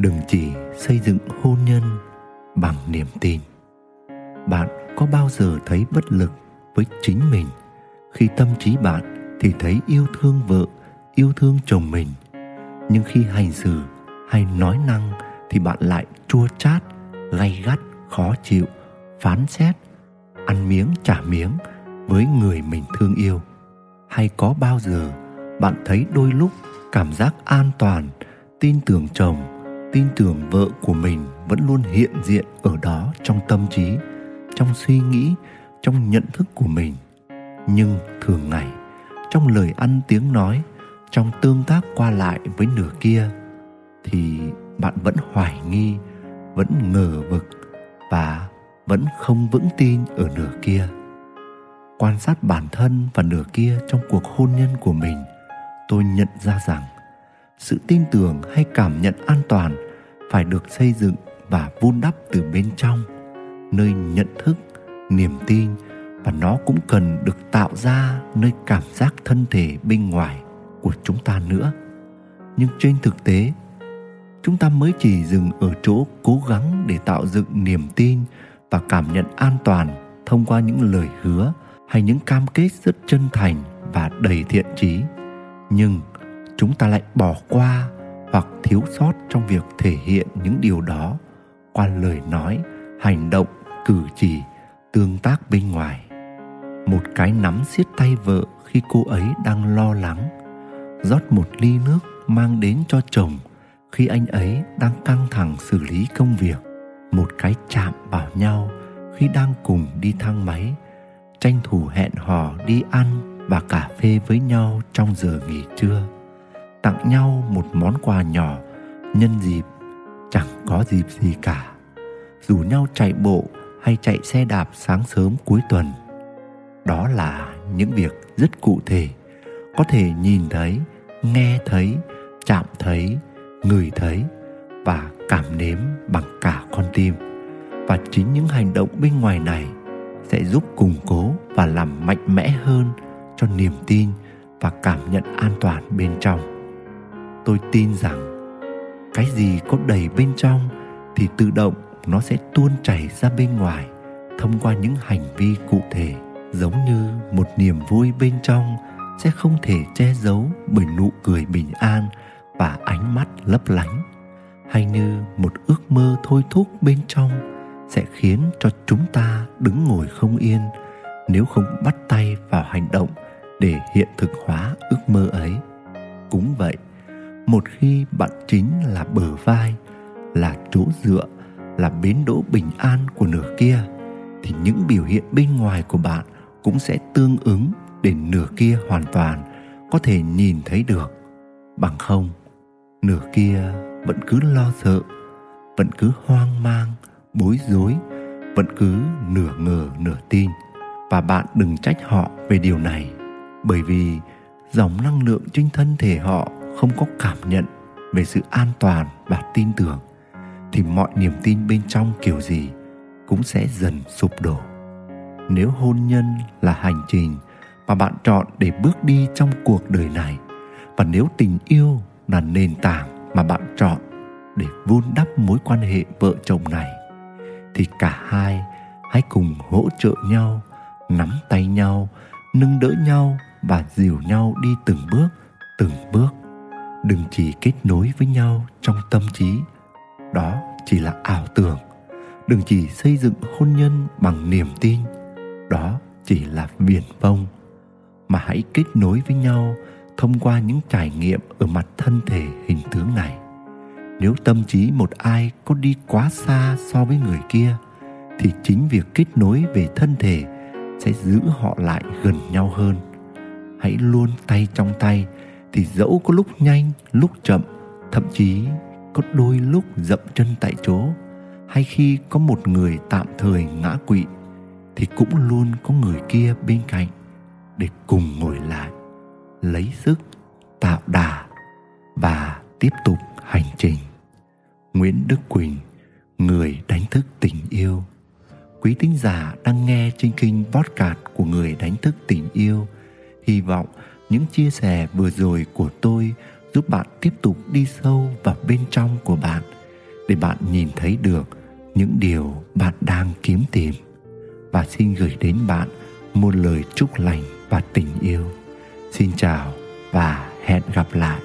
đừng chỉ xây dựng hôn nhân bằng niềm tin. Bạn có bao giờ thấy bất lực với chính mình? Khi tâm trí bạn thì thấy yêu thương vợ, yêu thương chồng mình. Nhưng khi hành xử hay nói năng thì bạn lại chua chát, gay gắt, khó chịu, phán xét, ăn miếng trả miếng với người mình thương yêu. Hay có bao giờ bạn thấy đôi lúc cảm giác an toàn, tin tưởng chồng tin tưởng vợ của mình vẫn luôn hiện diện ở đó trong tâm trí, trong suy nghĩ, trong nhận thức của mình. Nhưng thường ngày, trong lời ăn tiếng nói, trong tương tác qua lại với nửa kia, thì bạn vẫn hoài nghi, vẫn ngờ vực và vẫn không vững tin ở nửa kia. Quan sát bản thân và nửa kia trong cuộc hôn nhân của mình, tôi nhận ra rằng sự tin tưởng hay cảm nhận an toàn phải được xây dựng và vun đắp từ bên trong. Nơi nhận thức, niềm tin và nó cũng cần được tạo ra nơi cảm giác thân thể bên ngoài của chúng ta nữa. Nhưng trên thực tế, chúng ta mới chỉ dừng ở chỗ cố gắng để tạo dựng niềm tin và cảm nhận an toàn thông qua những lời hứa hay những cam kết rất chân thành và đầy thiện trí. Nhưng chúng ta lại bỏ qua hoặc thiếu sót trong việc thể hiện những điều đó qua lời nói, hành động, cử chỉ, tương tác bên ngoài. Một cái nắm siết tay vợ khi cô ấy đang lo lắng, rót một ly nước mang đến cho chồng khi anh ấy đang căng thẳng xử lý công việc. Một cái chạm vào nhau khi đang cùng đi thang máy, tranh thủ hẹn hò đi ăn và cà phê với nhau trong giờ nghỉ trưa tặng nhau một món quà nhỏ, nhân dịp, chẳng có dịp gì cả. Rủ nhau chạy bộ hay chạy xe đạp sáng sớm cuối tuần. Đó là những việc rất cụ thể, có thể nhìn thấy, nghe thấy, chạm thấy, ngửi thấy và cảm nếm bằng cả con tim. Và chính những hành động bên ngoài này sẽ giúp củng cố và làm mạnh mẽ hơn cho niềm tin và cảm nhận an toàn bên trong tôi tin rằng cái gì có đầy bên trong thì tự động nó sẽ tuôn chảy ra bên ngoài thông qua những hành vi cụ thể, giống như một niềm vui bên trong sẽ không thể che giấu bởi nụ cười bình an và ánh mắt lấp lánh, hay như một ước mơ thôi thúc bên trong sẽ khiến cho chúng ta đứng ngồi không yên nếu không bắt tay vào hành động để hiện thực hóa ước mơ ấy. Cũng vậy một khi bạn chính là bờ vai, là chỗ dựa, là bến đỗ bình an của nửa kia, thì những biểu hiện bên ngoài của bạn cũng sẽ tương ứng để nửa kia hoàn toàn có thể nhìn thấy được. Bằng không, nửa kia vẫn cứ lo sợ, vẫn cứ hoang mang, bối rối, vẫn cứ nửa ngờ, nửa tin. Và bạn đừng trách họ về điều này, bởi vì dòng năng lượng trên thân thể họ không có cảm nhận về sự an toàn và tin tưởng, thì mọi niềm tin bên trong kiểu gì cũng sẽ dần sụp đổ. Nếu hôn nhân là hành trình mà bạn chọn để bước đi trong cuộc đời này, và nếu tình yêu là nền tảng mà bạn chọn để vun đắp mối quan hệ vợ chồng này, thì cả hai hãy cùng hỗ trợ nhau, nắm tay nhau, nâng đỡ nhau và dìu nhau đi từng bước từng bước đừng chỉ kết nối với nhau trong tâm trí. Đó chỉ là ảo tưởng. Đừng chỉ xây dựng hôn nhân bằng niềm tin. Đó chỉ là viển vông. Mà hãy kết nối với nhau thông qua những trải nghiệm ở mặt thân thể hình tướng này. Nếu tâm trí một ai có đi quá xa so với người kia, thì chính việc kết nối về thân thể sẽ giữ họ lại gần nhau hơn. Hãy luôn tay trong tay thì dẫu có lúc nhanh, lúc chậm, thậm chí có đôi lúc dậm chân tại chỗ, hay khi có một người tạm thời ngã quỵ, thì cũng luôn có người kia bên cạnh để cùng ngồi lại, lấy sức tạo đà và tiếp tục hành trình. Nguyễn đức quỳnh, người đánh thức tình yêu. Quý tín giả đang nghe trên kênh podcast của người đánh thức tình yêu, hy vọng những chia sẻ vừa rồi của tôi giúp bạn tiếp tục đi sâu vào bên trong của bạn, để bạn nhìn thấy được những điều bạn đang kiếm tìm. Và xin gửi đến bạn một lời chúc lành và tình yêu. Xin chào và hẹn gặp lại.